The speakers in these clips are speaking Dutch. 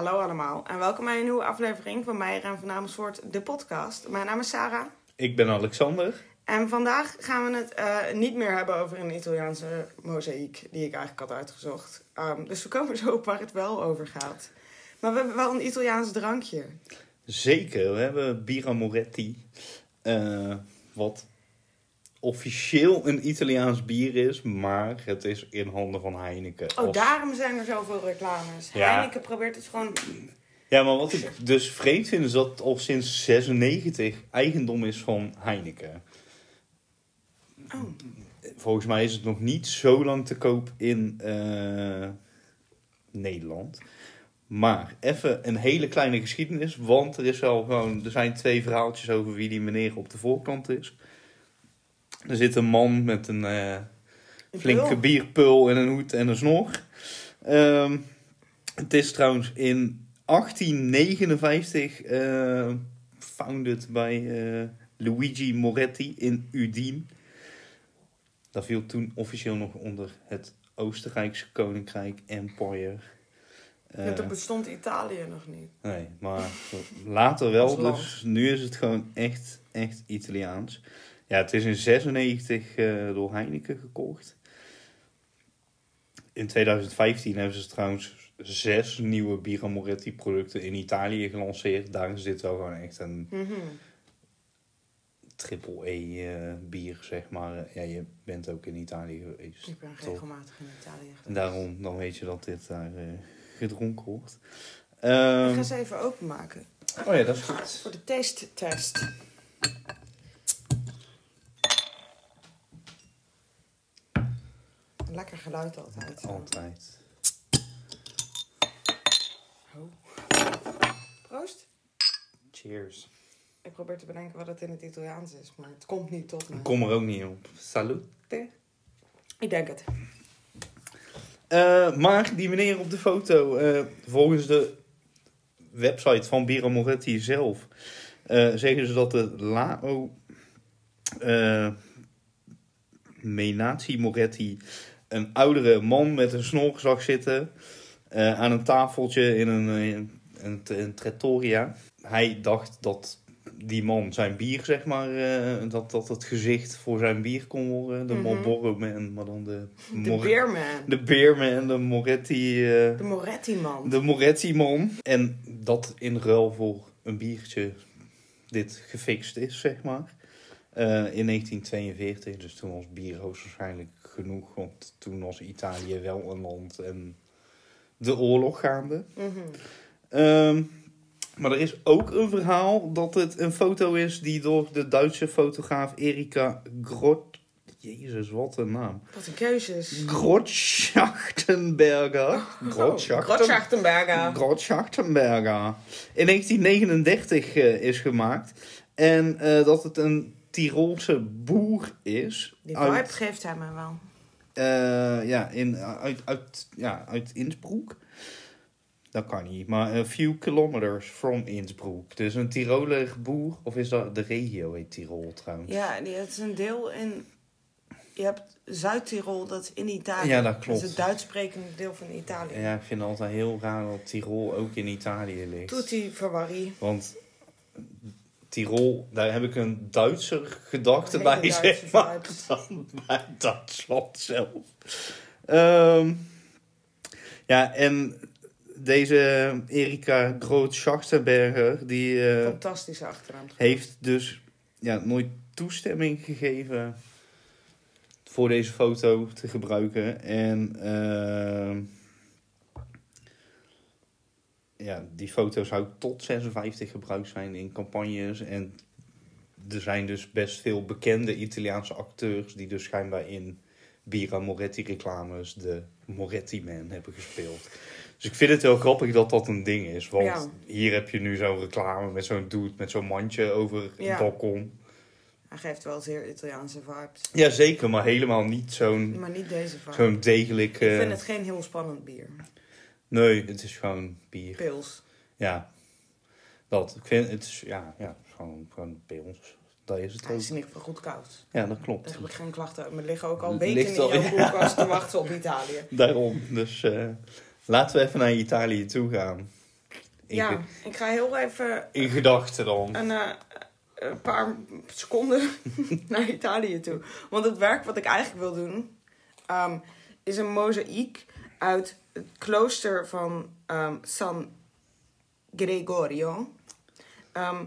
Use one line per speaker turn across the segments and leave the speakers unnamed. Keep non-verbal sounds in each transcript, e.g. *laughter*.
Hallo allemaal en welkom bij een nieuwe aflevering van Meijer en van Amersfoort, de podcast. Mijn naam is Sarah
Ik ben Alexander.
en vandaag gaan we het eh, niet meer hebben over een Italiaanse mozaïek die ik eigenlijk had uitgezocht. Ehm, dus we komen zo op waar het wel over gaat. Maar we hebben wel een Italiaans drankje.
Zeker, we hebben Bira Moretti. eh, wat officieel een Italiaans bier is, maar het is in handen van Heineken.
Oh, daarom zijn er zoveel reclames.
Ja.
Heineken probeert het gewoon...
Ja, maar wat ik dus vreemd vind is dat het al sinds 96 eigendom is van Heineken.
Oh,
Volgens mij is het nog niet zo lang te koop in eh, Nederland. Maar even een hele kleine geschiedenis, want er, is wel gewoon, er zijn twee verhaaltjes over wie die meneer op de voorkant is. Er zit een man met een eh, flinke bierpul en een hoed en een snor. Ehm, het is trouwens in 1859 eh, founded bij eh, Luigi Moretti in Udine. Dat viel toen officieel nog onder het Oostenrijkse Koninkrijk Empire. Eh,
Ja, toen bestond Italië nog niet.
Nee, maar later wel. Dus nu is het gewoon echt, echt Italiaans. Ja, het is in 96 eh, door Heineken gekocht. In 2015 hebben ze trouwens zes nieuwe Bira Moretti producten in Italië gelanceerd. Daar is dit wel gewoon echt een
Mhm.
triple E eh, bier, zeg maar. Ja, je bent ook in Italië geweest.
Ik ben
Toch?
regelmatig in Italië geweest.
daarom dan weet je dat dit daar eh, gedronken wordt.
Ik
Ehm,
ga ze even openmaken.
oh ja, dat is goed.
Voor de taste test. Een lekker geluid altijd.
Altijd.
Oh. Proost.
Cheers.
Ik probeer te bedenken wat het in het Italiaans is, maar het komt niet tot me.
Ik kom er ook niet op. Salute.
Ik denk het.
Eh, maar die meneer op de foto, eh, volgens de website van Bira Moretti zelf, eh, zeggen ze dat de Lao Menati Moretti een oudere man met een snor zag zitten eh, aan een tafeltje in een, eh, een, een trattoria. Hij dacht dat die man zijn bier, zeg maar, eh, dat, dat het gezicht voor zijn bier kon worden. De. Marlboro Man, maar dan de...
De Beerman.
de Beerman en de Moretti,
De Moretti-man.
de Moretti-man. En dat in ruil voor een biertje dit gefixt is, zeg maar. In 1942, dus toen was bier hoogstwaarschijnlijk genoeg. Want toen was Italië wel een land en de oorlog gaande.
Mhm.
Ehm, maar er is ook een verhaal dat het een foto is die door de Duitse fotograaf Erika Grot... Jezus, wat een naam.
Wat een keuzes.
Grotschachtenberger. *laughs* Grotschachtenberger.
Grotschachtenberger.
Grotschachtenberger. In 1939 eh, is gemaakt. En eh, dat het een Tirolse boer is.
Die vibe
uit,
geeft hij me wel.
eh, ja, in, uit, uit, ja, uit Innsbruck. Dat kan niet, maar a few kilometers from Innsbruck. Dus een Tiroler boer, of is dat de regio heet Tirol trouwens?
Ja, die, het is een deel in... Je hebt Zuid-Tirol, dat is in Italië.
Ja, dat
Dat
klopt.
is het Duits sprekende deel van Italië.
Ja, ik vind het altijd heel raar dat Tirol ook in Italië ligt.
Tutti Ferrari.
Want Tirol, daar heb ik een Duitser gedachte
Hele
bij,
Duitse
zeg maar, *laughs* dan bij Duitsland zelf. Ehm, ja, en deze Erika Groot-Schachtenberger, die eh,
Fantastische achternaam.
heeft dus ja, nooit toestemming gegeven voor deze foto te gebruiken. En ehm, ja, die foto zou tot 56 gebruikt zijn in campagnes. En er zijn dus best veel bekende Italiaanse acteurs die dus schijnbaar in Bira Moretti reclames de Moretti Man hebben gespeeld. Dus ik vind het heel grappig dat dat een ding is. Want
Ja.
hier heb je nu zo'n reclame met zo'n dude met zo'n mandje over
Ja.
het balkon.
Hij geeft wel zeer Italiaanse vibes.
Ja, zeker, maar helemaal niet zo'n
Maar niet deze vibe.
zo'n degelijk...
Ik vind het geen heel spannend bier.
Nee, het is gewoon bier.
Pils.
Ja, dat. Ik vind het is, ja, ja, gewoon, gewoon bij ons. Dat is het
Hij
ook.
is in ieder geval goed koud.
Ja, dat
Daar
klopt.
heb ik geen klachten over. Maar er liggen ook al weken in jouw
ja. *laughs*
koelkast te wachten op Italië.
Daarom. Dus eh, laten we even naar Italië toe gaan. In,
ja, ik ga heel even
in gedachten dan.
een, eh, een paar seconden *laughs* naar Italië toe. Want het werk wat ik eigenlijk wil doen, ehm, is een mozaïek uit het klooster van ehm, San Gregorio. Ehm,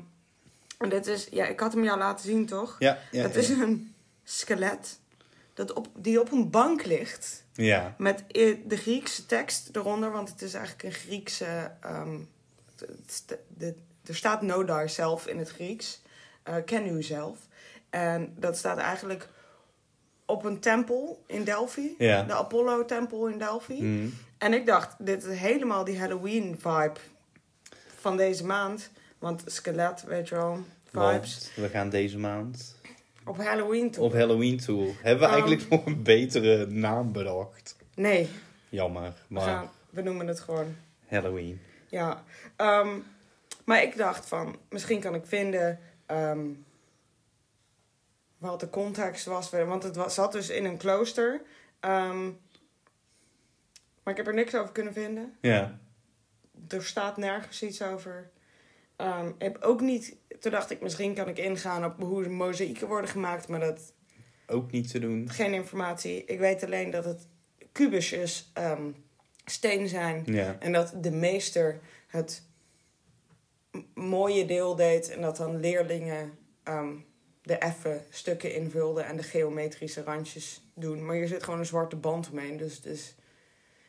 en dit is, ja, ik had hem jou laten zien, toch?
Ja, ja,
het
ja.
is een skelet dat op, die op een bank ligt.
ja.
Met i- de Griekse tekst eronder, want het is eigenlijk een Griekse. ehm, de, er staat know thyself in het Grieks. eh ken u zelf. En dat staat eigenlijk op een tempel in Delphi.
Ja.
De Apollo-tempel in Delphi.
Mm.
En ik dacht, dit is helemaal die Halloween-vibe van deze maand. Want skelet, weet je wel, vibes.
Want we gaan deze maand
Op Halloween toe.
op Halloween toe. Hebben we
Ehm.
eigenlijk nog een betere naam bedacht?
Nee,
Jammer,
we,
maar
gaan, we noemen het gewoon
Halloween.
Ja, ehm, maar ik dacht van, misschien kan ik vinden ehm, wat de context was. Want het was, zat dus in een klooster. Ehm, maar ik heb er niks over kunnen vinden.
Ja.
Er staat nergens iets over. Ehm, ik heb ook niet, toen dacht ik, misschien kan ik ingaan op hoe mozaïeken worden gemaakt. Maar dat,
Ook niet te doen.
geen informatie. Ik weet alleen dat het kubusjes ehm, steen zijn.
Ja.
En dat de meester het mooie deel deed en dat dan leerlingen de effe stukken invulden en de geometrische randjes doen. Maar hier zit gewoon een zwarte band omheen, dus het is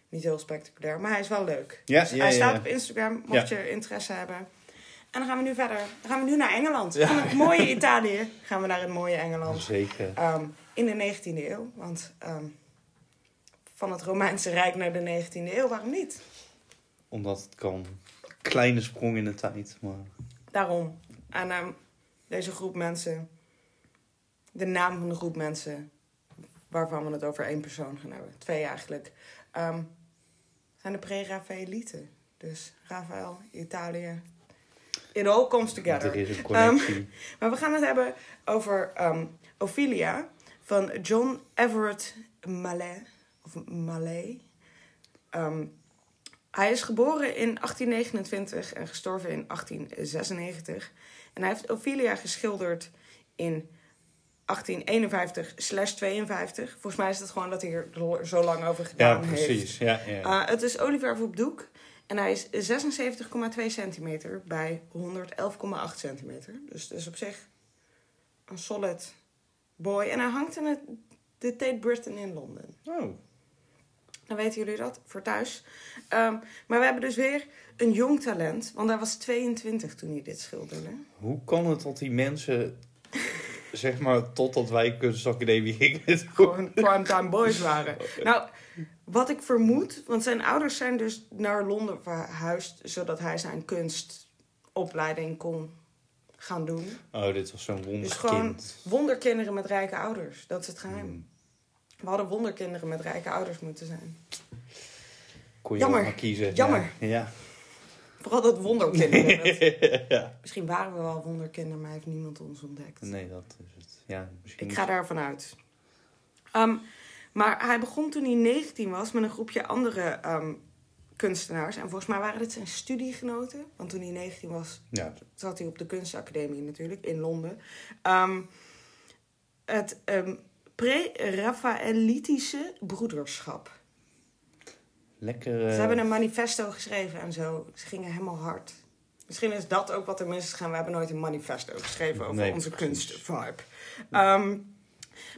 niet heel spectaculair. Maar hij is wel leuk.
Ja,
Dus
ja,
hij staat
ja.
op Instagram, mocht je interesse hebben. En dan gaan we nu verder. Dan gaan we nu naar Engeland. Van het mooie Italië gaan we naar het mooie Engeland.
Zeker.
Ehm, in de 19e eeuw. Want ehm, van het Romeinse Rijk naar de 19e eeuw, waarom niet?
Omdat het kan. Kleine sprong in de tijd, maar...
Daarom. En ehm, deze groep mensen, de naam van de groep mensen, waarvan we het over één persoon gaan hebben, twee eigenlijk, ehm, zijn de pre-Raphaëlieten. Dus Raphaël, Italië. It all comes together.
Er is een connectie. *laughs*
Maar we gaan het hebben over ehm, Ophelia van John Everett Mallet. Of Mallet. Ehm, hij is geboren in 1829 en gestorven in 1896. En hij heeft Ophelia geschilderd in 1851-52. Volgens mij is het gewoon dat hij er zo lang over
ja,
gedaan heeft.
precies. Ja, ja.
Uh, het is olieverf op doek. En hij is 76,2 centimeter bij 111,8 centimeter. Dus het is op zich een solid boy. En hij hangt in het, de Tate Britain in Londen.
oh.
Dan weten jullie dat, voor thuis. Um, maar we hebben dus weer een jong talent. Want hij was 22 toen hij dit schilderde.
Hoe kan het dat die mensen, zeg maar, totdat wij kunstacademie gingen,
Gewoon primetime boys waren. Nou, wat ik vermoed... Want zijn ouders zijn dus naar Londen verhuisd... zodat hij zijn kunstopleiding kon gaan doen.
Oh, dit was zo'n
Dus
wonderkind.
gewoon wonderkinderen met rijke ouders. Dat is het geheim.
Hmm.
We hadden wonderkinderen met rijke ouders moeten zijn.
Kon je
Jammer.
kiezen.
Jammer.
Ja.
Vooral dat wonderkinderen. dat- *laughs*
ja.
Misschien waren we wel wonderkinderen, maar heeft niemand ons ontdekt.
Nee, dat is het. Ja, misschien.
Ik ga daarvan uit. Ehm, maar hij begon toen hij 19 was met een groepje andere ehm, kunstenaars. En volgens mij waren dit zijn studiegenoten. Want toen hij 19 was,
Ja,
zat hij op de kunstacademie natuurlijk in Londen. Ehm, het pre-Raphaëlitische broederschap.
Lekker. eh,
Ze hebben een manifesto geschreven en zo. Ze gingen helemaal hard. Misschien is dat ook wat er mis is gegaan. We hebben nooit een manifesto geschreven over
Nee,
onze kunstvibe. Ehm,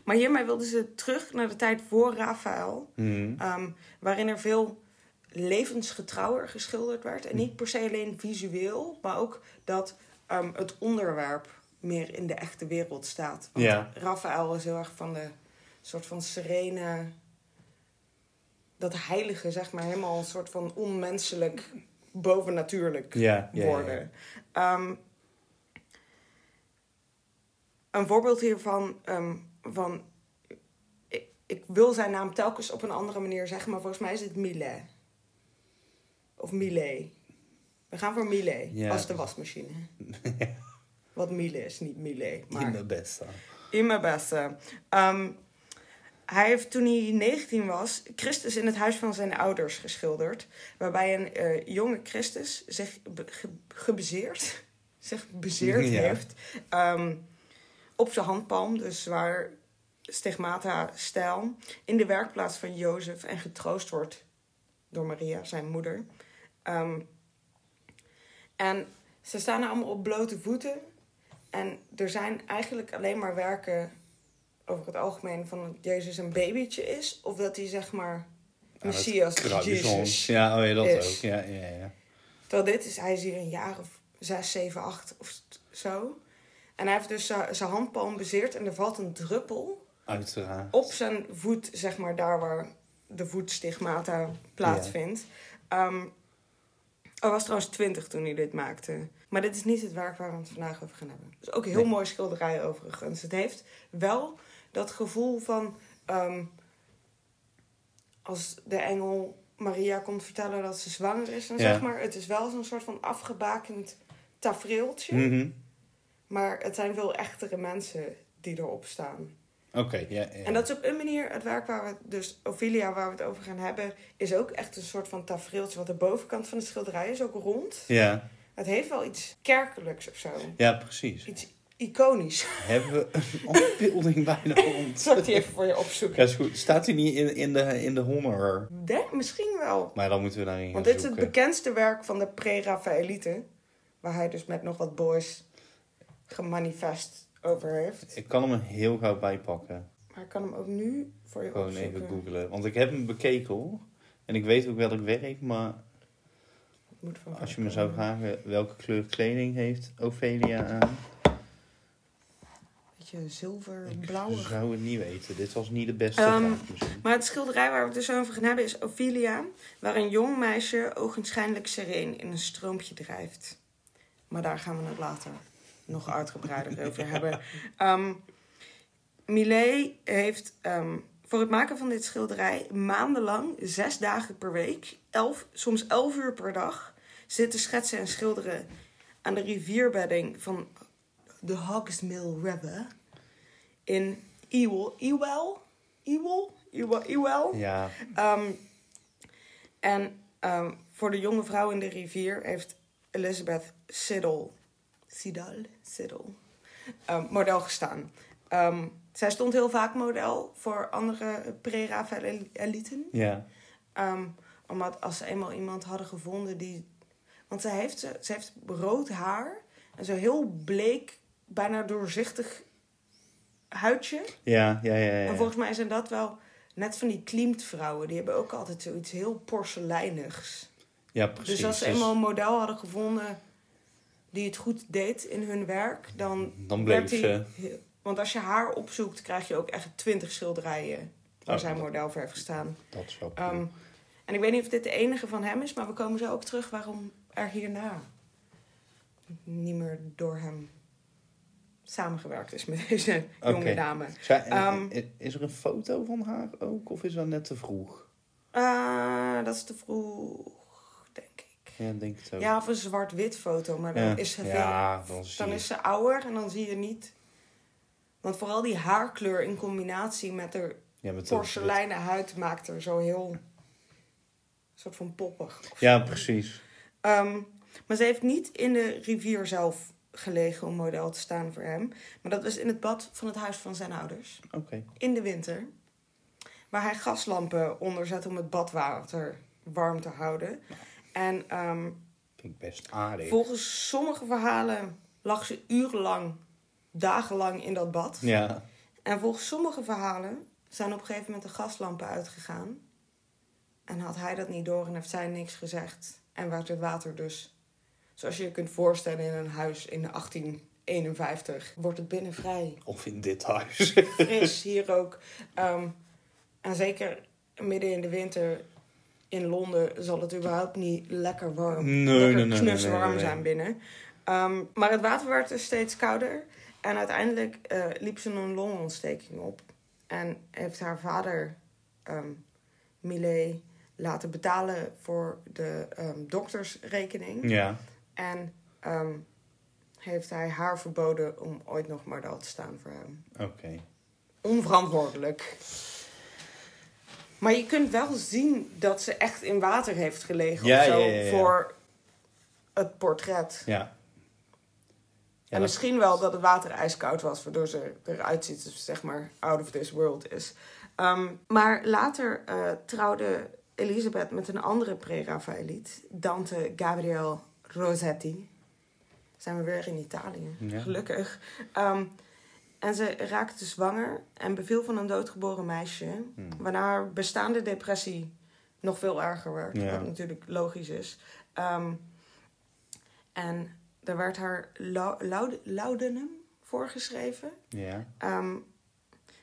maar hiermee wilden ze terug naar de tijd voor Raphaël.
hmm.
ehm, waarin er veel levensgetrouwer geschilderd werd. En niet per se alleen visueel, maar ook dat ehm, het onderwerp meer in de echte wereld staat. Want
Ja.
Raphaël is heel erg van de soort van serene... Dat heilige, zeg maar, helemaal een soort van onmenselijk, bovennatuurlijk
Ja, ja,
worden. Ehm, een voorbeeld hiervan, ehm, van, ik, ik wil zijn naam telkens op een andere manier zeggen, maar volgens mij is het Millet. Of Millet. We gaan voor Millet,
Ja.
als de wasmachine. *laughs* Wat Miele is, niet Millet.
In
Maar
mijn
in mijn beste. Ehm, hij heeft toen hij 19 was Christus in het huis van zijn ouders geschilderd. Waarbij een eh, jonge Christus zich be- ge- gebezeerd, *laughs* zich bezeerd
Ja.
heeft. ehm, op zijn handpalm, dus waar stigmata-stijl. In de werkplaats van Jozef en getroost wordt door Maria, zijn moeder. Ehm, en ze staan allemaal op blote voeten. En er zijn eigenlijk alleen maar werken over het algemeen van dat Jezus een babytje is. Of dat hij zeg maar Messias,
Kruisons.
Jezus.
Ja, oh ja, dat
is.
ook. Ja, ja, ja.
Terwijl dit is, hij is hier een jaar of zes, zeven, acht of zo. En hij heeft dus zijn handpalm bezeerd en er valt een druppel
Uiteraard.
op zijn voet, zeg maar daar waar de voetstigmata plaatsvindt. Ehm, hij was trouwens twintig toen hij dit maakte. Maar dit is niet het werk waar we het vandaag over gaan hebben. Het is ook een heel
Nee.
mooi schilderij overigens. Het heeft wel dat gevoel van... ehm, als de engel Maria komt vertellen dat ze zwanger is, dan
Ja.
zeg maar... Het is wel zo'n soort van afgebakend tafereeltje.
Mhm.
Maar het zijn veel echtere mensen die erop staan.
Oké, ja, ja.
En dat is op een manier het werk waar we dus Ophelia, waar we het over gaan hebben, is ook echt een soort van tafereeltje. Want de bovenkant van de schilderij is ook rond.
Ja,
Het heeft wel iets kerkelijks of zo.
ja, precies.
Iets iconisch.
Hebben we een *laughs* afbeelding bijna rond?
Zal ik die even voor je opzoeken?
Ja, is goed. Staat hij niet in, in, de, in de honor?
Denk, misschien wel.
Maar dan moeten we daarin
Want dit is het bekendste werk van de pre-Raphaëlieten. Waar hij dus met nog wat boys gemanifest over heeft.
Ik kan hem er heel gauw bijpakken.
Maar ik kan hem ook nu voor je
Gewoon
opzoeken.
even googlen. Want ik heb hem bekeken hoor. En ik weet ook welk werk, maar
Moet van
als je me zou vragen welke kleur kleding heeft Ophelia aan,
Beetje zilver,
ik zou het niet weten. Dit was niet de beste
Ehm,
misschien.
Maar het schilderij waar we het dus over gaan hebben is Ophelia, waar een jong meisje ogenschijnlijk sereen in een stroompje drijft. Maar daar gaan we het later nog uitgebreider over *laughs* hebben. Ehm Millet heeft ehm, voor het maken van dit schilderij maandenlang, zes dagen per week, elf, soms elf uur per dag, zitten schetsen en schilderen aan de rivierbedding van de Hogsmill River in Ewell. Ewell? Ewell? Ewell? Ewell?
Ja,
Ehm, en ehm, voor de jonge vrouw in de rivier heeft Elizabeth Siddle, Siddal, Siddle, ehm, model gestaan. Zij stond heel vaak model voor andere pre-Raphaëlieten.
ja.
Omdat als ze eenmaal iemand hadden gevonden die... Want ze heeft, ze heeft rood haar en zo heel bleek, bijna doorzichtig huidje.
Ja, ja, ja. ja.
En volgens mij zijn dat wel net van die kliemtvrouwen. Die hebben ook altijd zoiets heel porseleinigs.
ja, precies.
Dus als ze
Dus
eenmaal een model hadden gevonden die het goed deed in hun werk, dan,
dan bleef
die...
ze...
heel- Want als je haar opzoekt, krijg je ook echt twintig schilderijen waar
Oh,
zijn
dat-
model voor heeft gestaan.
Dat is wel cool.
Ehm, en ik weet niet of dit de enige van hem is, maar we komen zo ook terug waarom er hierna niet meer door hem samengewerkt is met *laughs* deze jonge dame.
Zij-
ehm,
is er een foto van haar ook? Of is dat net te vroeg?
Ah, dat is te vroeg, denk ik.
Ja, ik denk het ook.
Ja, of een zwart-wit foto, maar dan
Ja.
is ze veel.
Ja, dan zie
dan is ze ouder en dan zie je niet. Want vooral die haarkleur in combinatie met haar
Ja, met
porseleinen huid maakt er zo heel. soort van poppig.
Ja, precies.
Ehm, maar ze heeft niet in de rivier zelf gelegen om model te staan voor hem. Maar dat was in het bad van het huis van zijn ouders.
Oké.
In de winter. Waar hij gaslampen onder zet om het badwater warm te houden. En ehm,
Vind ik best aardig.
volgens sommige verhalen lag ze urenlang, dagenlang in dat bad.
Ja.
En volgens sommige verhalen zijn op een gegeven moment de gaslampen uitgegaan. En had hij dat niet door en heeft zij niks gezegd. En werd het water dus, zoals je je kunt voorstellen in een huis in 1851, wordt het binnen vrij
Of in dit huis. *laughs*
fris hier ook. Ehm, en zeker midden in de winter in Londen zal het überhaupt niet lekker warm,
Nee,
lekker
nee, nee, nee.
zijn binnen. Ehm, maar het water werd dus steeds kouder. En uiteindelijk eh, liep ze een longontsteking op. En heeft haar vader, ehm Millet, laten betalen voor de ehm, doktersrekening.
ja.
En ehm, heeft hij haar verboden om ooit nog model te staan voor hem
Oké.
onverantwoordelijk. Maar je kunt wel zien dat ze echt in water heeft gelegen
Ja,
of zo
ja, ja,
voor het portret.
Ja. Ja,
en misschien wel dat het water ijskoud was, waardoor ze eruit ziet, dus zeg maar out of this world is. Ehm, maar later eh, trouwde Elisabeth met een andere pre-Raphaëliet, Dante Gabriel Rossetti. Zijn we weer in Italië,
Ja.
gelukkig. Ehm, en ze raakte zwanger en beviel van een doodgeboren meisje,
Hmm.
waarna haar bestaande depressie nog veel erger werd,
Ja.
wat natuurlijk logisch is. Ehm, en er werd haar laudanum voorgeschreven.
Ja.
Ehm,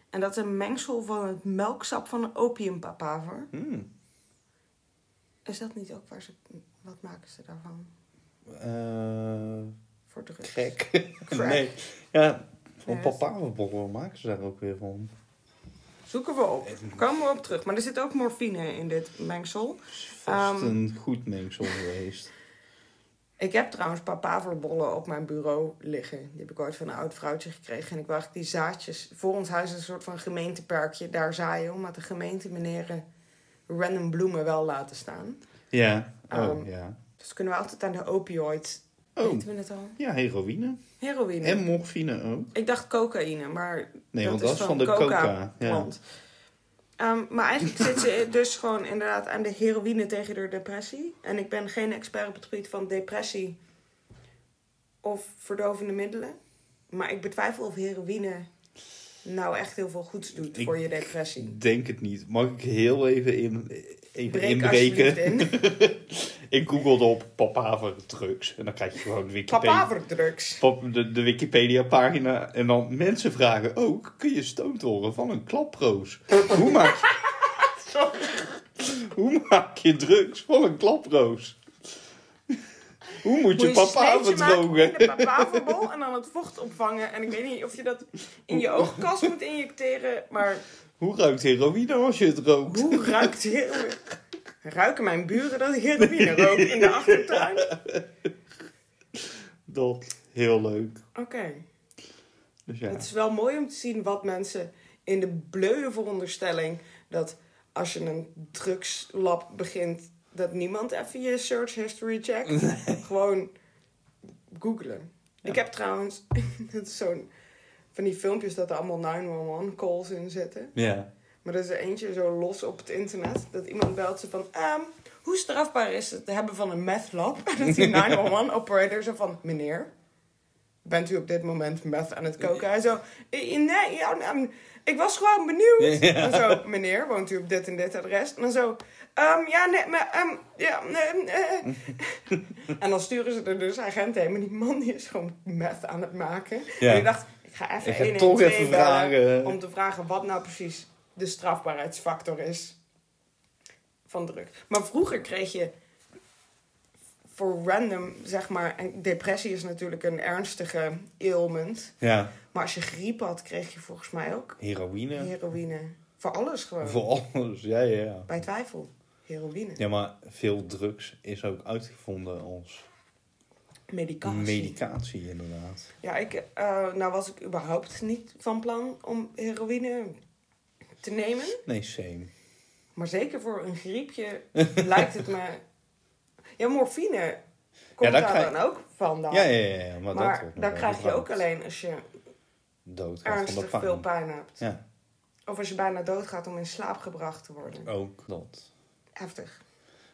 en dat is een mengsel van het melksap van een opiumpapaver.
Hmm.
Is dat niet ook waar ze... Wat maken ze daarvan?
Eh,
Voor drugs?
Gek. *laughs* Nee. Ja, van papaverbollen maken ze daar ook weer van.
Zoeken we op. Komen we op terug. Maar er zit ook morfine in dit mengsel.
Vast
Ehm.
een goed mengsel geweest.
Ik heb trouwens papaverbollen op mijn bureau liggen. Die heb ik ooit van een oud vrouwtje gekregen. En ik wou eigenlijk die zaadjes... Voor ons huis is een soort van gemeenteperkje. Daar zaaien, omdat de gemeente meneer random bloemen wel laten staan.
Ja. Oh,
Ehm,
ja.
Dus kunnen we altijd aan de opioid...
Oh,
Weten we het al?
ja, heroïne.
Heroïne.
En morfine ook.
Ik dacht cocaïne, maar
Nee,
dat
want
is
dat is van de coca. Ja.
plant. Ehm, maar eigenlijk zit ze *laughs* dus gewoon inderdaad aan de heroïne tegen de depressie. En ik ben geen expert op het gebied van depressie of verdovende middelen. Maar ik betwijfel of heroïne nou echt heel veel goeds doet
Ik-
voor je depressie.
Ik denk het niet. Mag ik heel even, in, even
Breek
inbreken? *laughs* Ik googelde op papaver drugs. En dan krijg je gewoon Wikipedia.
Papaverdrugs.
Pap- De, de Wikipedia pagina. En dan mensen vragen ook, kun je stoot horen van een klaproos? Hoe maak je, *laughs* hoe maak je drugs van een klaproos? Hoe moet je papa
een
verdrogen?
papaverbol en dan het vocht opvangen. En ik weet niet of je dat in je oogkas moet injecteren, maar
Hoe ruikt heroïne als je het rookt?
Hoe ruikt *laughs* heroïne? Ruiken mijn buren dat heroïne rook in de achtertuin? Oké. *laughs*
Dat, heel leuk. Dus ja.
Het is wel mooi om te zien wat mensen in de bleuwe veronderstelling... dat als je een drugslab begint... dat niemand even je search history checkt. Gewoon googlen. Ik heb trouwens *laughs* zo'n... van die filmpjes dat er allemaal 911 calls in zitten.
Ja.
Maar er is er eentje zo los op het internet. Dat iemand belt ze van... ehm, hoe strafbaar is het te hebben van een meth lab? En *laughs* dat die 911 *laughs* operator zo van... Meneer, bent u op dit moment meth aan het koken? Hij zo... "Eh, Nee, nou, ik was gewoon benieuwd.
Ja.
En zo, meneer, woont u op dit en dit adres? En dan zo... ehm, ja, nee, maar... ehm, ja, nee, eh." *laughs* en dan sturen ze er dus agenten heen. Maar die man die is gewoon meth aan het maken.
Ja.
En ik dacht, ik ga even
Ik ga
112
toch even
bellen
vragen.
om te vragen wat nou precies de strafbaarheidsfactor is van druk. Maar vroeger kreeg je voor random, zeg maar, en depressie is natuurlijk een ernstige ailment.
Ja.
Maar als je griep had, kreeg je volgens mij ook
Heroïne.
heroïne. Voor alles gewoon.
Voor alles. Ja, ja, ja.
Bij twijfel. Heroïne.
Ja, maar veel drugs is ook uitgevonden als
Medicatie.
medicatie, inderdaad.
Ja, ik, eh, nou was ik überhaupt niet van plan om heroïne te nemen.
Nee, same.
Maar zeker voor een griepje *laughs* lijkt het me... Ja, morfine komt
daar
daar
krijg-
dan ook van dan.
Ja, ja, ja. ja, Maar, dat
maar
nog
daar krijg je ook alleen als je
Doodgaat van de
ernstig
pijn.
veel pijn hebt.
Ja,
Of als je bijna doodgaat om in slaap gebracht te worden.
ook dat.
Heftig.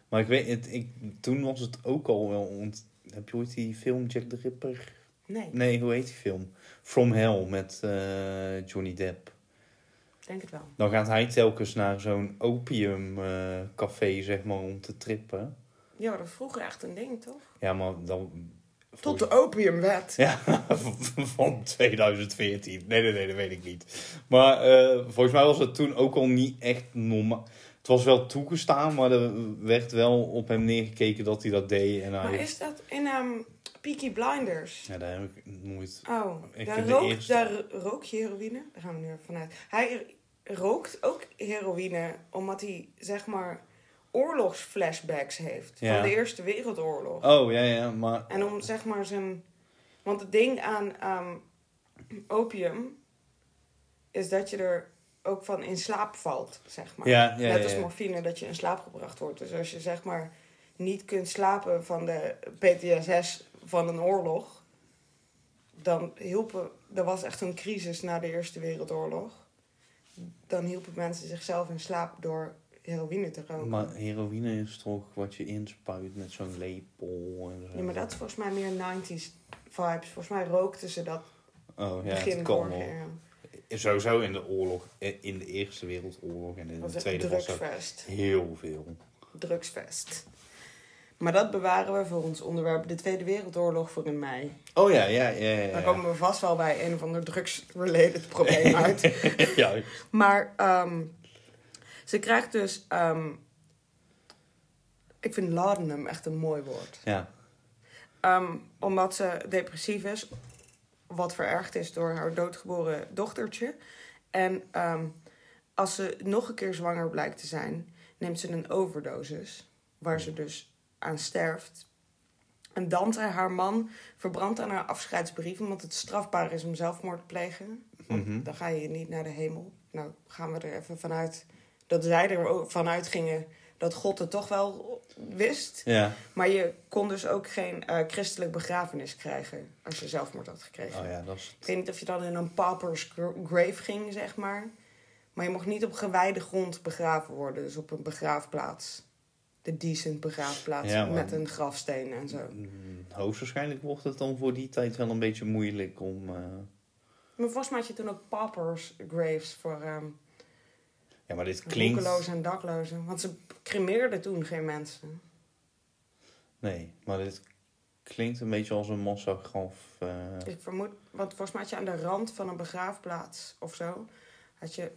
Maar ik weet het, ik, toen was het ook al wel... ont- heb je ooit die film Jack the Ripper?
Nee,
Nee, hoe heet die film? From Hell met eh, Johnny Depp.
denk het wel.
Dan gaat hij telkens naar zo'n opiumcafé, zeg maar, om te trippen.
Ja, dat vroeger echt een ding, toch?
Ja, maar dan...
Tot de opiumwet.
Ja, *laughs* van 2014. Nee, nee, nee, dat weet ik niet. Maar eh, volgens mij was het toen ook al niet echt normaal. Het was wel toegestaan, maar er werd wel op hem neergekeken dat hij dat deed. En hij...
Maar is dat in ehm Peaky Blinders?
Ja, daar heb ik nooit...
Oh,
Ik
daar, rook,
eerste-
daar rook je heroïne? Daar gaan we nu vanuit. Hij rookt ook heroïne omdat hij, zeg maar, oorlogsflashbacks heeft.
Ja.
Van de Eerste Wereldoorlog.
Oh, ja, ja, maar...
En om, zeg maar, zijn... Want het ding aan ehm, opium is dat je er ook van in slaap valt, zeg maar.
Ja, ja,
Net als morfine, dat je in slaap gebracht wordt. Dus als je zeg maar niet kunt slapen van de PTSS van een oorlog, dan hielpen, er was echt een crisis na de Eerste Wereldoorlog. Dan hielpen mensen zichzelf in slaap door heroïne te roken.
Maar heroïne is toch wat je inspuit met zo'n lepel en zo.
Ja, maar dat is volgens mij meer 90s vibes. Volgens mij rookten ze dat
Oh ja,
begin
wel.
eeuw.
Sowieso in de oorlog, in de Eerste Wereldoorlog en in de Tweede
drugsfest.
heel veel.
Drugsfest. Maar dat bewaren we voor ons onderwerp de Tweede Wereldoorlog voor in mei.
Oh ja, ja, ja. ja,
Dan komen we vast wel bij een of ander drugs-related probleem *laughs* uit.
ja.
Maar ehm, ze krijgt dus... ehm, ik vind laudanum echt een mooi woord.
ja.
Ehm, omdat ze depressief is. Wat verergd is door haar doodgeboren dochtertje. En ehm, als ze nog een keer zwanger blijkt te zijn... neemt ze een overdosis. Waar ze dus aan sterft. En Dante, haar man, verbrandt aan haar afscheidsbrief... omdat het strafbaar is om zelfmoord te plegen. Want
Mhm.
dan ga je niet naar de hemel. Nou, gaan we er even vanuit dat zij er vanuit gingen... dat God het toch wel wist.
Ja.
Maar je kon dus ook geen eh, christelijk begrafenis krijgen als je zelfmoord had gekregen.
Oh ja, dat is...
Ik weet niet of je dan in een pauper's gra- grave ging, zeg maar. Maar je mocht niet op gewijde grond begraven worden. Dus op een begraafplaats. De decent begraafplaats
Ja,
met een grafsteen en zo.
Mm, Hoogstwaarschijnlijk wordt het dan voor die tijd wel een beetje moeilijk om... eh,
Maar volgens mij had je toen ook paupers graves voor ehm
Ja, maar dit klinkt...
roekelozen en daklozen. Want ze cremeerden toen geen mensen.
Nee, maar dit klinkt een beetje als een massagraf. eh
Dus ik vermoed, want volgens mij had je aan de rand van een begraafplaats of zo, had je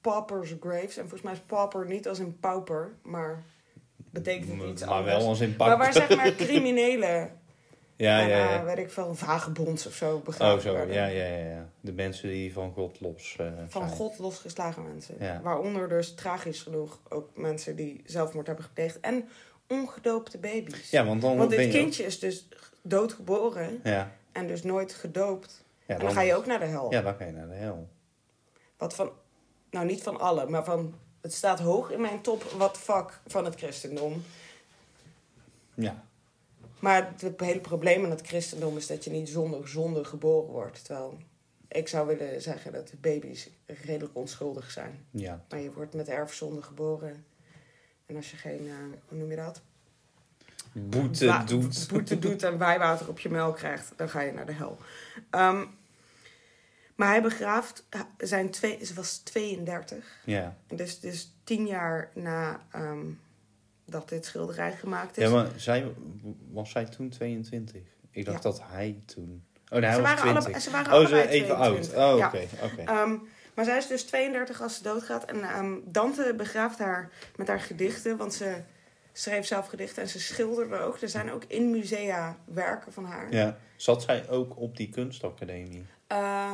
paupers graves. En volgens mij is pauper niet als een pauper, maar betekent het iets
maar
anders.
wel als in
maar
pak.
waar zeg maar *laughs* criminelen,
Ja, ja, ja.
weet ik veel, vagebonds of zo
Oh, zo. Ja, ja, ja, ja. De mensen die van God los eh,
Van
zijn.
God losgeslagen mensen.
Ja.
Waaronder dus tragisch genoeg ook mensen die zelfmoord hebben gepleegd. En ongedoopte baby's.
Ja, want dan
Want dit
je...
kindje is dus doodgeboren
Ja.
en dus nooit gedoopt.
Ja,
en dan ga je ook naar de hel.
Ja, dan ga je naar de hel.
Wat van, nou niet van alle, maar van, het staat hoog in mijn top what fuck van het christendom.
Ja.
Maar het hele probleem aan het christendom is dat je niet zonder zonde geboren wordt. Terwijl ik zou willen zeggen dat baby's redelijk onschuldig zijn.
Ja.
Maar je wordt met erfzonde geboren. En als je geen, eh, hoe noem je dat?
Boete
Wa-
doet.
Boete doet en wijwater op je melk krijgt, dan ga je naar de hel. Ehm, maar hij begraaft zijn twee, ze was 32.
Ja.
Dus, dus tien jaar na ehm, dat dit schilderij gemaakt is.
Ja, maar zij, was zij toen 22? Ik dacht
Ja.
dat hij toen... Oh, nee, hij
ze,
was
waren
20.
allebei, ze waren
oh, ze even oud.
22.
Oh,
Ja.
oké. oké.
Ehm, maar zij is dus 32 als ze doodgaat. En ehm, Dante begraaft haar met haar gedichten. Want ze schreef zelf gedichten en ze schilderde ook. Er zijn ook in musea werken van haar.
Ja. Zat zij ook op die kunstacademie?
Eh,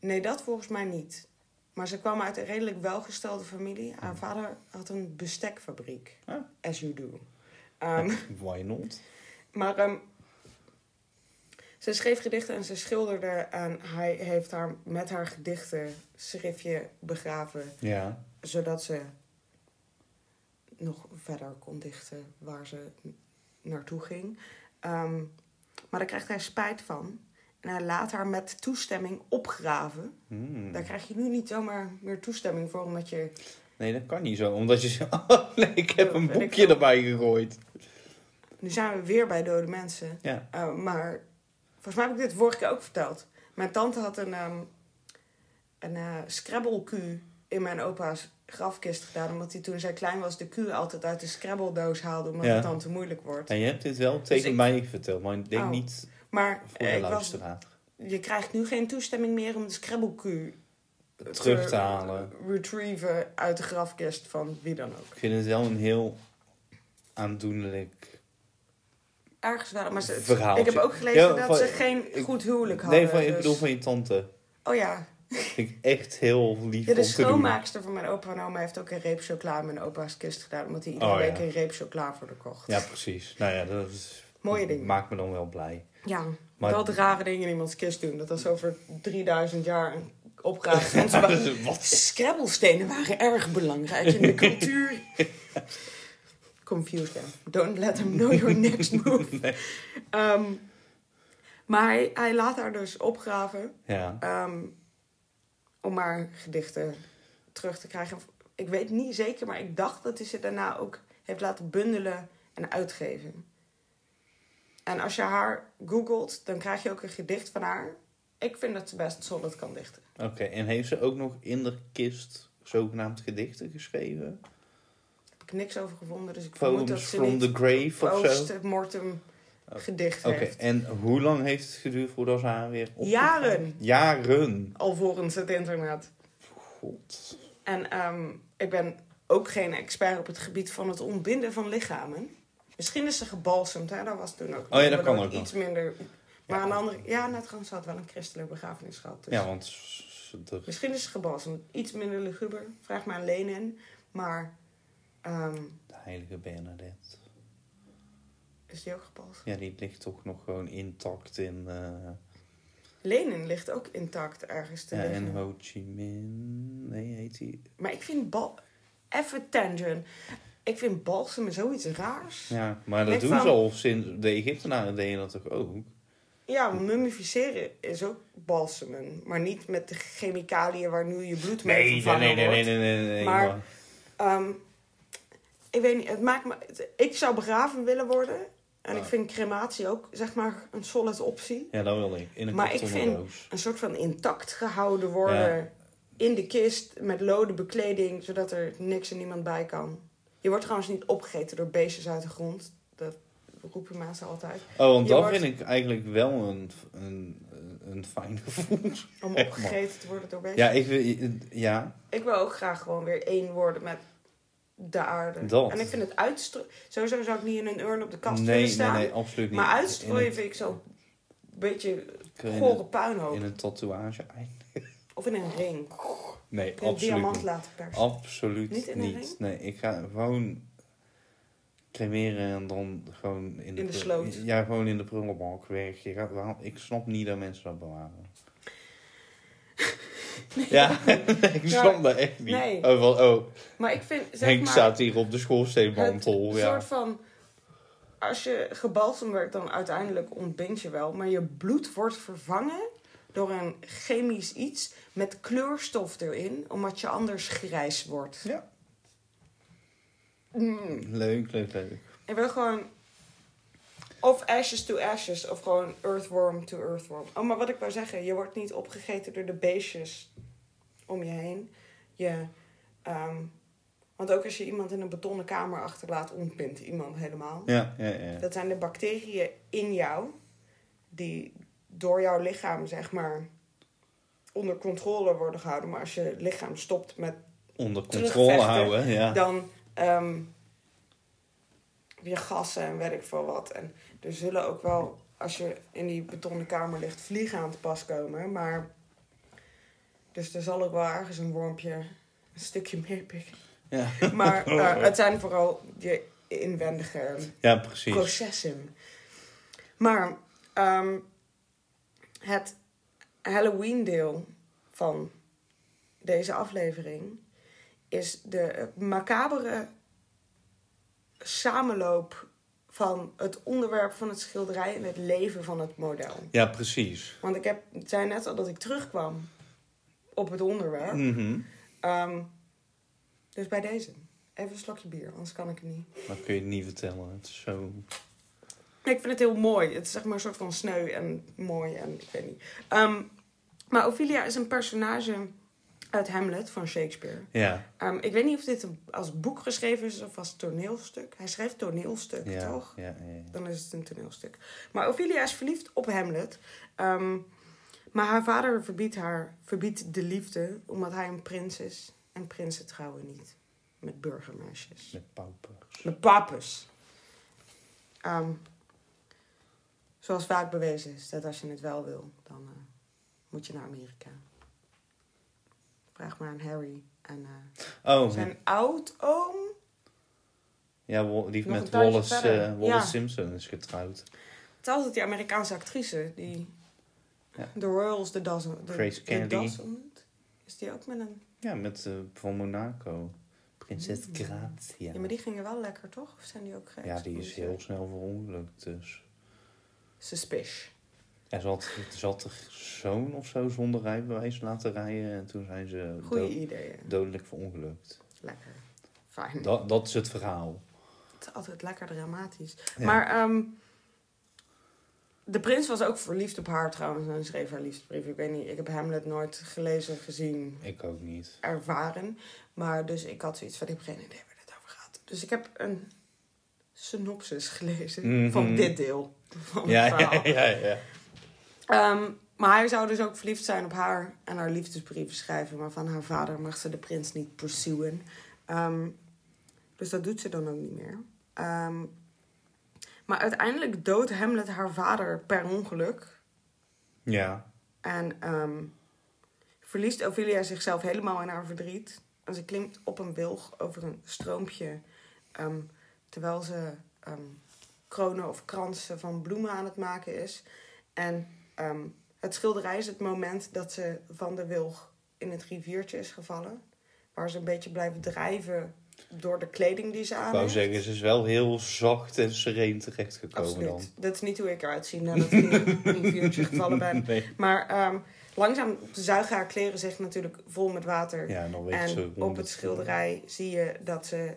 nee, dat volgens mij niet. Maar ze kwam uit een redelijk welgestelde familie. Haar vader had een bestekfabriek.
Ah.
As you do. Ehm,
Why not?
Maar ehm, ze schreef gedichten en ze schilderde. En hij heeft haar met haar gedichten schriftje begraven.
Ja.
Zodat ze nog verder kon dichten waar ze naartoe ging. Ehm, maar daar krijgt hij spijt van. En hij laat haar met toestemming opgraven.
Hmm.
Daar krijg je nu niet zomaar meer toestemming voor, omdat je...
Nee, dat kan niet zo. Omdat je zegt, *laughs* oh nee, ik heb een boekje erbij gegooid.
Nu zijn we weer bij dode mensen.
Ja.
Uh, maar volgens mij heb ik dit vorige keer ook verteld. Mijn tante had een, ehm een eh Scrabble-Q in mijn opa's grafkist gedaan. Omdat hij toen zij klein was de Q altijd uit de Scrabble-doos haalde. Omdat
Ja.
het dan te moeilijk wordt.
En je hebt dit wel tegen
Dus ik-
mij verteld, maar ik denk
Oh.
niet
Maar eh, ik was, je krijgt nu geen toestemming meer om de Scrabble-Q
Terug te halen.
retrieven uit de grafkist van wie dan ook.
Ik vind het wel een heel aandoenlijk...
Ergens wel. Maar ze,
Verhaaltje.
ik heb ook gelezen
Ja,
dat
van-
ze geen
ik-
goed huwelijk hadden.
Nee, van, ik
dus-
bedoel van je tante.
Oh ja,
vind ik echt heel lief
Ja, de schoonmaakster van mijn opa en oma heeft ook een reep chocola in mijn opa's kist gedaan. Omdat hij iedere
Oh, ja.
week een reep chocola voor de kocht.
Ja, precies. Nou ja, dat is,
Mooie dingen.
maakt me dan wel blij.
Ja,
Maar-
wel de rare dingen in iemands kist doen. Dat als over 3000 jaar een opgraven. Want ze wa-
Wat?
Scrabblestenen waren erg belangrijk in de *laughs* cultuur. Confused them. Don't let them know your next move. *laughs*
Nee.
Ehm, maar hij, hij laat haar dus opgraven
Ja.
ehm, om maar gedichten terug te krijgen. Ik weet niet zeker, maar ik dacht dat hij ze daarna ook heeft laten bundelen en uitgeven. En als je haar googelt, dan krijg je ook een gedicht van haar. Ik vind dat ze best solid kan dichten.
Oké, en heeft ze ook nog in de kist zogenaamd gedichten geschreven?
Heb ik niks over gevonden, dus ik vermoed dat ze
from the grave of zo?
post-mortem
Oh.
gedicht
Oké,
heeft.
en hoe lang heeft het geduurd voordat ze haar weer op?
Jaren.
Jaren.
Alvorens het internet.
God.
En ehm, ik ben ook geen expert op het gebied van het ontbinden van lichamen. Misschien is ze gebalsemd, hè? Dat was toen ook.
Oh ja, dat
waardoor
kan ook
iets minder. Maar
Ja.
aan de andere, ja, net trouwens, ze had wel een christelijke begrafenis gehad. Dus
Ja, want
Misschien is ze gebalsemd. Iets minder luguber. Vraag maar aan Lenin. Maar ehm,
de heilige Bernadette.
is die ook gebalsemd?
Ja, die ligt toch nog gewoon intact in... eh,
Lenin ligt ook intact ergens te
ja,
liggen.
en Ho Chi Minh... Nee, heet die...
Maar ik vind bal... Even tangent. Ik vind balsemen zoiets raars.
Ja, maar dat doen
van-
ze al sinds... De Egyptenaren deden dat toch ook?
Ja, mummificeren is ook balsemen. Maar niet met de chemicaliën waar nu je bloed mee
Nee, nee,
vervangen
nee, nee,
wordt.
nee, nee, nee, nee,
Maar-
maar-
Ehm, ik weet niet, het maakt me... Ik zou begraven willen worden. En ik vind crematie ook, zeg maar, een solid optie.
Ja, dat wil ik. In een
Maar ik vind-. Een soort van intact gehouden worden. In de kist met lode bekleding, zodat er niks en niemand bij kan. Je wordt trouwens niet opgegeten door beestjes uit de grond. Dat roepen mensen altijd.
Oh, want
Je
dat
wordt-
vind ik eigenlijk wel een, een, een fijn gevoel.
Om *laughs* opgegeten te worden door beestjes.
Ja, ik wil... Ja,
Ik wil ook graag gewoon weer één worden met de aarde.
Dat.
En ik vind het uitstrooien... Sowieso zou ik niet in een urn op de kast
nee,
willen
nee,
staan.
nee, absoluut niet.
maar uitstrooien vind ik zo een beetje gore puinhoop.
In een tatoeage. Ai,
Of in een ring. *laughs*
Nee,
een
absoluut
diamant
niet.
laten persen.
Absoluut
Niet een?
Nee, ik ga gewoon cremeren en dan gewoon in de,
In de
prul-
sloot.
Ja, gewoon in de prullenbak weg. Je gaat, waarom- ik snap niet dat mensen dat bewaren. *laughs* Ja, *laughs* ik
Ja,
snap dat echt niet.
nee.
Oh, oh
Maar ik vind, zeg
Henk
maar...
staat hier op de schoorsteenmantel.
Het
Ja.
soort van... Als je gebalsemd wordt, dan uiteindelijk ontbind je wel. Maar je bloed wordt vervangen door een chemisch iets met kleurstof erin. Omdat je anders grijs wordt.
Ja.
Mm.
Leuk, leuk, leuk.
Ik wil gewoon... Of ashes to ashes. Of gewoon earthworm to earthworm. Oh, maar wat ik wou zeggen. Je wordt niet opgegeten door de beestjes om je heen. Je... ehm, want ook als je iemand in een betonnen kamer achterlaat, ontbindt iemand helemaal.
Ja, ja, ja.
Dat zijn de bacteriën in jou die door jouw lichaam, zeg maar, onder controle worden gehouden. Maar als je lichaam stopt met,
Onder controle houden, ja.
dan ehm weer gassen en weet ik veel wat. En er zullen ook wel, als je in die betonnen kamer ligt, vliegen aan te pas komen. Maar, dus er zal ook wel ergens een wormpje een stukje meer pikken.
Ja, *laughs*
Maar *laughs* eh, het zijn vooral je inwendige
ja precies.
processen. Maar ehm, het Halloween-deel van deze aflevering is de macabere samenloop van het onderwerp van het schilderij en het leven van het model.
Ja, precies.
Want ik heb, het zei net al dat ik terugkwam op het onderwerp.
Mhm.
Ehm, dus bij deze. Even een slokje bier, anders kan ik het niet.
Dat kun je niet vertellen. Het is zo...
Ik vind het heel mooi. Het is zeg maar een soort van sneu en mooi en ik weet niet. Ehm, maar Ophelia is een personage uit Hamlet van Shakespeare.
Ja,
Ehm, ik weet niet of dit als boek geschreven is of als toneelstuk. Hij schreef toneelstuk,
ja,
toch?
ja, ja.
Dan is het een toneelstuk. Maar Ophelia is verliefd op Hamlet. Ehm, maar haar vader verbiedt haar verbiedt de liefde omdat hij een prins is. En prinsen trouwen niet met burgermeisjes.
Met paupers.
Met papes. Ehm, zoals vaak bewezen is, dat als je het wel wil, dan eh, moet je naar Amerika. Vraag maar aan Harry. En eh,
Oh,
zijn oud-oom.
ja, die
Nog
met Wallace, eh, Wallace
Ja.
Simpson is getrouwd.
Het is altijd die Amerikaanse actrice. Die
Ja.
The Royals, The Dozen.
Grace Kennedy.
Is die ook met een...
Ja, met van Monaco. Prinses
Mm.
Grazia.
Ja, maar die gingen wel lekker, toch? Of zijn die ook
Ja, die is heel snel verongelukt. Dus.
Suspish.
Er zat, er zat er zoon of zo zonder rijbewijs laten rijden. En toen zijn ze
Goeie
dood- dodelijk verongelukt.
Lekker. Fijn.
Dat, dat is het verhaal.
Het is altijd lekker dramatisch.
Ja.
Maar ehm, de prins was ook verliefd op haar trouwens. En schreef haar liefdesbrief. Ik weet niet, ik heb Hamlet nooit gelezen, gezien,
Ik ook niet.
ervaren. Maar dus ik had zoiets van, ik heb geen idee waar dit over gaat. Dus ik heb een synopsis gelezen
Mhm.
van dit deel van het
Ja,
verhaal.
ja, ja, ja.
Ehm, maar hij zou dus ook verliefd zijn op haar en haar liefdesbrieven schrijven. Maar van haar vader mag ze de prins niet pursueren. Ehm, dus dat doet ze dan ook niet meer. Ehm, maar uiteindelijk doodt Hamlet haar vader per ongeluk.
Ja,
En verliest Ophelia zichzelf helemaal in haar verdriet. En ze klimt op een wilg over een stroompje. Terwijl ze ehm, kronen of kransen van bloemen aan het maken is. En ehm, het schilderij is het moment dat ze van de wilg in het riviertje is gevallen. Waar ze een beetje blijft drijven door de kleding die ze aan
ik wou
heeft.
zeggen, ze is wel heel zacht en sereen terechtgekomen
Absoluut.
dan.
Dat is niet hoe ik eruit zie nadat *laughs* ik in een riviertje gevallen ben.
Nee.
Maar ehm, langzaam zuigen haar kleren zich natuurlijk vol met water.
Ja, dan weet ze
en
rond
op het schilderij zie je dat ze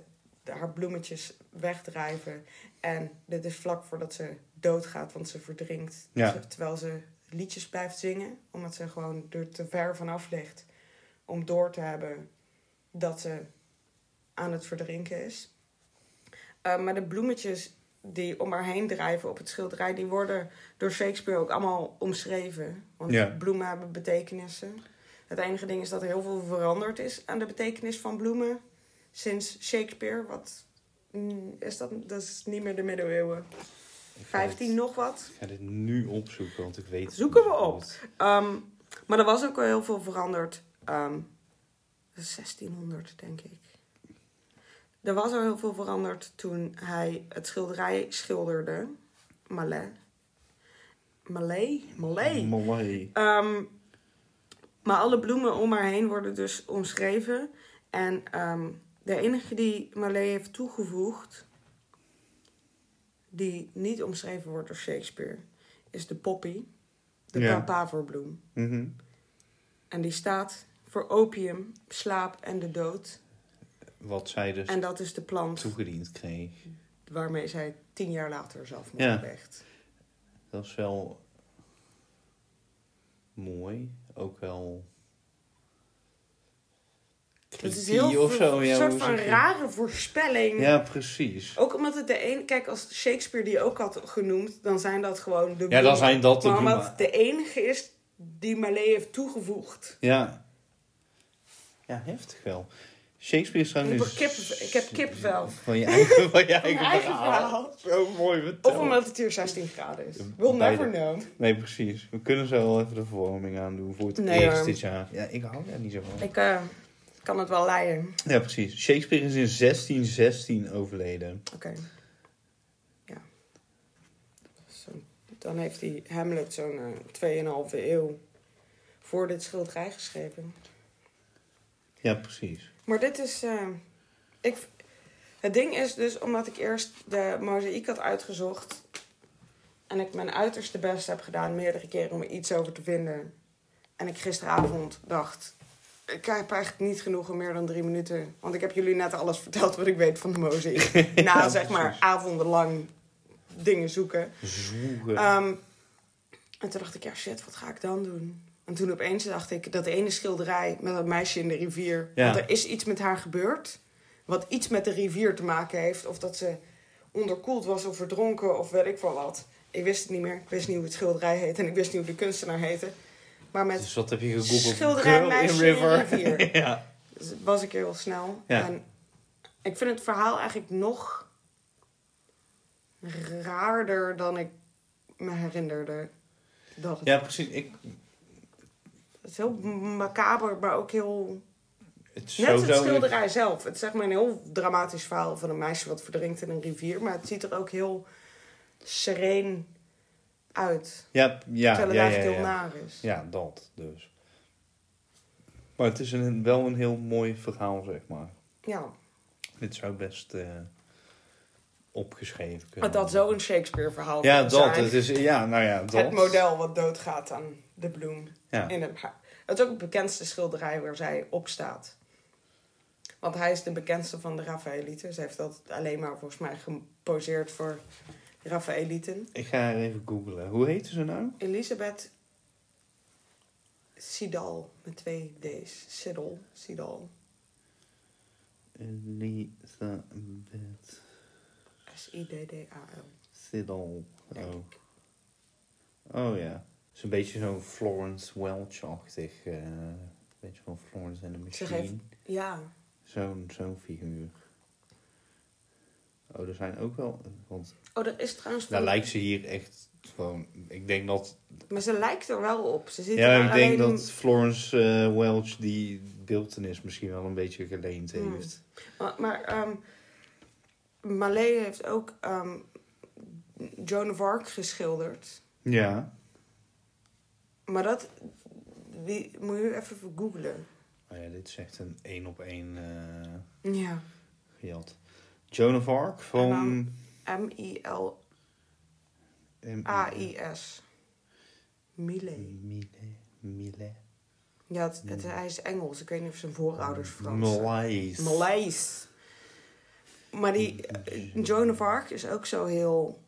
haar bloemetjes wegdrijven. En dit is vlak voordat ze doodgaat, want ze verdrinkt.
Ja.
Terwijl ze liedjes blijft zingen, omdat ze gewoon er te ver vanaf ligt om door te hebben dat ze aan het verdrinken is. Eh, maar de bloemetjes die om haar heen drijven op het schilderij, die worden door Shakespeare ook allemaal omschreven. Want
Ja.
bloemen hebben betekenissen. Het enige ding is dat er heel veel veranderd is aan de betekenis van bloemen sinds Shakespeare. Wat mm, is dat? Dat is niet meer de middeleeuwen.
Ik ga dit-
15 nog wat.
Ik ga dit nu opzoeken, want ik weet het
Zoeken we op. Ehm, maar er was ook wel heel veel veranderd. Ehm 1600, denk ik. Er was al heel veel veranderd toen hij het schilderij schilderde. Malais. Malais? Malais.
Mooi.
Ehm, maar alle bloemen om haar heen worden dus omschreven. En de enige die Malais heeft toegevoegd, die niet omschreven wordt door Shakespeare, is de poppy, de
Ja.
papaverbloem.
Mhm.
En die staat voor opium, slaap en de dood.
Wat zij dus
En dat is de plant
toegediend kreeg.
waarmee zij tien jaar later zelfmoord
Ja. Dat is wel mooi. Ook wel.
Het is heel
of zo.
een
ja,
soort van rare voorspelling.
Ja, precies.
Ook omdat het de een, kijk, als Shakespeare die ook had genoemd, dan zijn dat gewoon de
Ja, dan zijn dat de
Maar omdat het de enige is die Malay heeft toegevoegd.
Ja. Ja, heftig wel. Shakespeare is trouwens...
Ik heb kippen- ik heb kippenvel.
Van je eigen, *laughs* van je eigen,
eigen
verhaal. Zo mooi verteld.
Of omdat het hier 16 graden is. We'll
Beide.
never know.
Nee, precies. We kunnen zo wel even de verwarming aandoen voor het
Nee,
eerst dit jaar. Ja, ik hou daar niet zo van.
Ik eh, kan het wel leiden.
Ja, precies. Shakespeare is in 1616 overleden.
Oké. Ja. Zo. Dan heeft hij Hamlet zo'n eh 2,5 eeuw voor dit schilderij geschreven.
Ja, precies.
Maar dit is. eh, ik, het ding is dus omdat ik eerst de mozaïek had uitgezocht. En ik mijn uiterste best heb gedaan meerdere keren om er iets over te vinden. En ik gisteravond dacht. Ik heb eigenlijk niet genoeg in meer dan drie minuten. Want ik heb jullie net alles verteld wat ik weet van de mozaïek. *laughs* Na zeg maar avondenlang dingen zoeken.
Zwoegen.
Ehm, en toen dacht ik, ja shit, wat ga ik dan doen? En toen opeens dacht ik, dat ene schilderij met dat meisje in de rivier.
Ja.
Want er is iets met haar gebeurd. Wat iets met de rivier te maken heeft. Of dat ze onderkoeld was of verdronken of weet ik veel wat. Ik wist het niet meer. Ik wist niet hoe het schilderij heette. En ik wist niet hoe de kunstenaar heette. Maar met
dus wat heb je gegoogeld?
schilderij meisje in
River.
rivier. *laughs*
ja.
Dus was ik heel snel.
Ja.
En ik vind het verhaal eigenlijk nog raarder dan ik me herinnerde. Dat het,
ja, precies. Ik,
het is heel macaber, maar ook heel...
het is
Net als het schilderij zelf. Het is zeg maar een heel dramatisch verhaal van een meisje wat verdrinkt in een rivier. Maar het ziet er ook heel sereen uit.
Ja, ja,
terwijl het
ja, ja,
eigenlijk heel naar is.
Ja, dat dus. Maar het is een, wel een heel mooi verhaal, zeg maar.
Ja,
Dit zou best eh, opgeschreven kunnen
het had zo'n Shakespeare-verhaal
Ja, dat.
zijn.
Het is, ja, nou ja, dat.
Het model wat doodgaat aan de bloem.
Ja.
In het, het is ook het bekendste schilderij waar zij op staat. Want hij is de bekendste van de Raphaëlieten. Ze heeft dat alleen maar volgens mij geposeerd voor Raphaëlieten.
Ik ga er even googlen. Hoe heet ze nou?
Elisabeth Sidal met twee D's. Siddal, Sidal.
Elisabeth
S-I-D-D-A-L. Denk
Oh. oh ja. Het is een beetje zo'n Florence Welch-achtig. eh, beetje van Florence the
Ze
Machine.
geeft- Ja,
Zo'n zo'n figuur. Oh, er zijn ook wel... Want
oh, er is trouwens...
daar
van-
lijkt ze hier echt gewoon... Ik denk dat...
Maar ze lijkt er wel op. Ze zit
Ja, ik denk dat Florence eh, Welch die beeltenis misschien wel een beetje geleend
Hmm.
heeft.
Maar, maar ehm, Malé heeft ook ehm, Joan of Arc geschilderd.
Ja.
Maar dat die, moet je even googlen.
Oh ja, dit is echt een één op één eh
Ja.
gejat. Joan of Arc van...
M-I-L-A-I-S. Millet.
Mille. Mille.
Ja, het, het- hij is Engels. Ik weet niet of zijn voorouders Frans zijn.
Malays.
Maleis. Maar die Joan of Arc is ook zo heel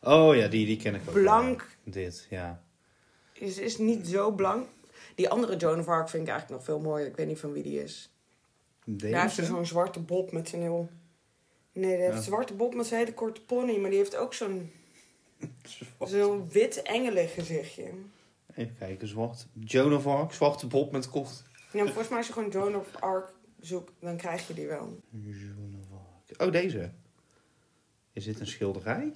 Oh ja, die, die ken ik ook.
blank.
ja. Dit, ja.
Is, is niet zo blank. Die andere Joan of Arc vind ik eigenlijk nog veel mooier. Ik weet niet van wie die is.
Deze?
Hij heeft zo'n zwarte bob met zijn heel... Nee, die heeft
Ja.
een zwarte bob met zijn hele korte pony. Maar die heeft ook zo'n *laughs* zo'n wit engelen gezichtje.
Even kijken, zwart. Joan of Arc, zwarte bob met kort.
Ja, volgens mij als je gewoon Joan of Arc zoekt, dan krijg je die wel.
Joan of Arc. Oh, deze. Is dit een schilderij?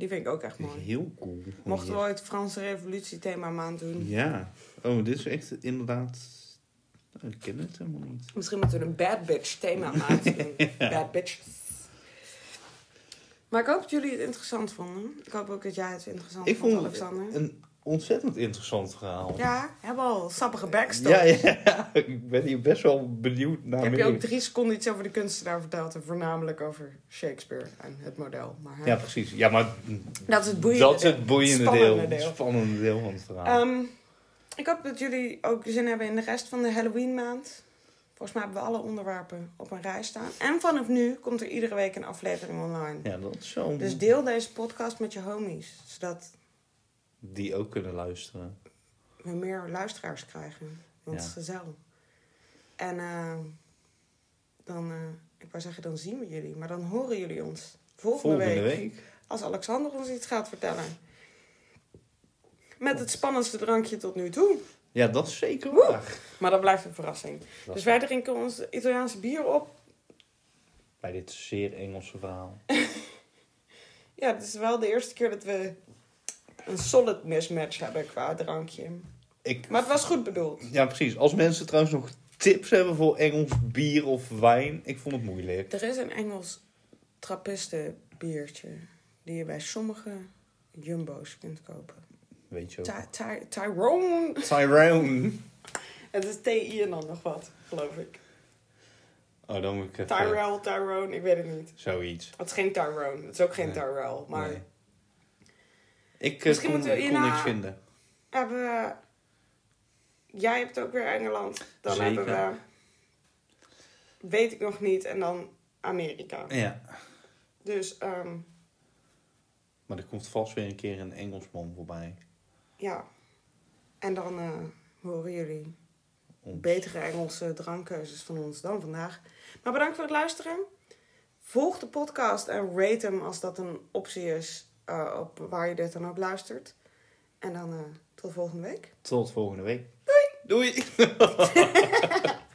Die vind ik ook echt mooi.
heel cool.
Mochten we ooit Franse revolutie thema maand doen.
Ja. Oh, dit is echt inderdaad... Ik ken het helemaal niet.
Misschien moeten we een bad bitch thema *laughs* doen. Bad bitches. Maar ik hoop dat jullie het interessant vonden. Ik hoop ook dat jij het interessant
Ik
vond,
vond
Alexander.
een ontzettend interessant verhaal.
Ja, hebben al sappige backstory.
ja, ja. *laughs* Ik ben hier best wel benieuwd naar
Heb je ook drie seconden iets over de kunstenaar verteld en voornamelijk over Shakespeare en het model. Maar,
Ja, precies. Ja, maar
dat is het boeiende
dat is het boeiende deel.
deel.
Het spannende deel van het verhaal.
Ehm, ik hoop dat jullie ook zin hebben in de rest van de Halloween maand. Volgens mij hebben we alle onderwerpen op een rij staan. En vanaf nu komt er iedere week een aflevering online.
ja, dat is zo.
Dus deel deze podcast met je homies. Zodat
Die ook kunnen luisteren.
we meer luisteraars krijgen. Want het is gezellig. En eh, dan, eh, ik wou zeggen, dan zien we jullie. Maar dan horen jullie ons volgende,
Volgende
week.
week.
Als Alexander ons iets gaat vertellen. Met het spannendste drankje tot nu toe.
Ja, dat is zeker waar.
Maar dat blijft een verrassing.
Dat
Dus wij drinken ons Italiaanse bier op.
Bij dit zeer Engelse verhaal. *laughs*
Ja, het is wel de eerste keer dat we een solid mismatch hebben qua drankje.
Ik,
Maar het was goed bedoeld.
ja, precies. Als mensen trouwens nog tips hebben voor Engels bier of wijn, ik vond het moeilijk.
Er is een Engels trappisten biertje die je bij sommige jumbo's kunt kopen.
Weet je.
Ty- Ty- Tyrone.
Tyrone. *laughs*
Het is TI en dan nog wat, geloof ik.
Oh, dan moet ik even...
Tyrell, Tyrone, ik weet het niet.
Zoiets.
Het is geen Tyrone, het is ook geen
Nee.
Tyrell. Maar
Nee. Ik eh,
Misschien
kon,
we
kon niks vinden.
hebben we... Jij hebt ook weer Engeland. Dan
Zeker.
hebben we... Weet ik nog niet. En dan Amerika.
Ja.
Dus ehm,
Maar er komt vast weer een keer een Engelsman voorbij.
Ja. En dan eh, horen jullie betere Engelse drankkeuzes van ons dan vandaag. Maar bedankt voor het luisteren. Volg de podcast en rate hem als dat een optie is eh, op waar je dit dan ook luistert. En dan eh, tot volgende week.
Tot volgende week. Doei! Doei! *laughs*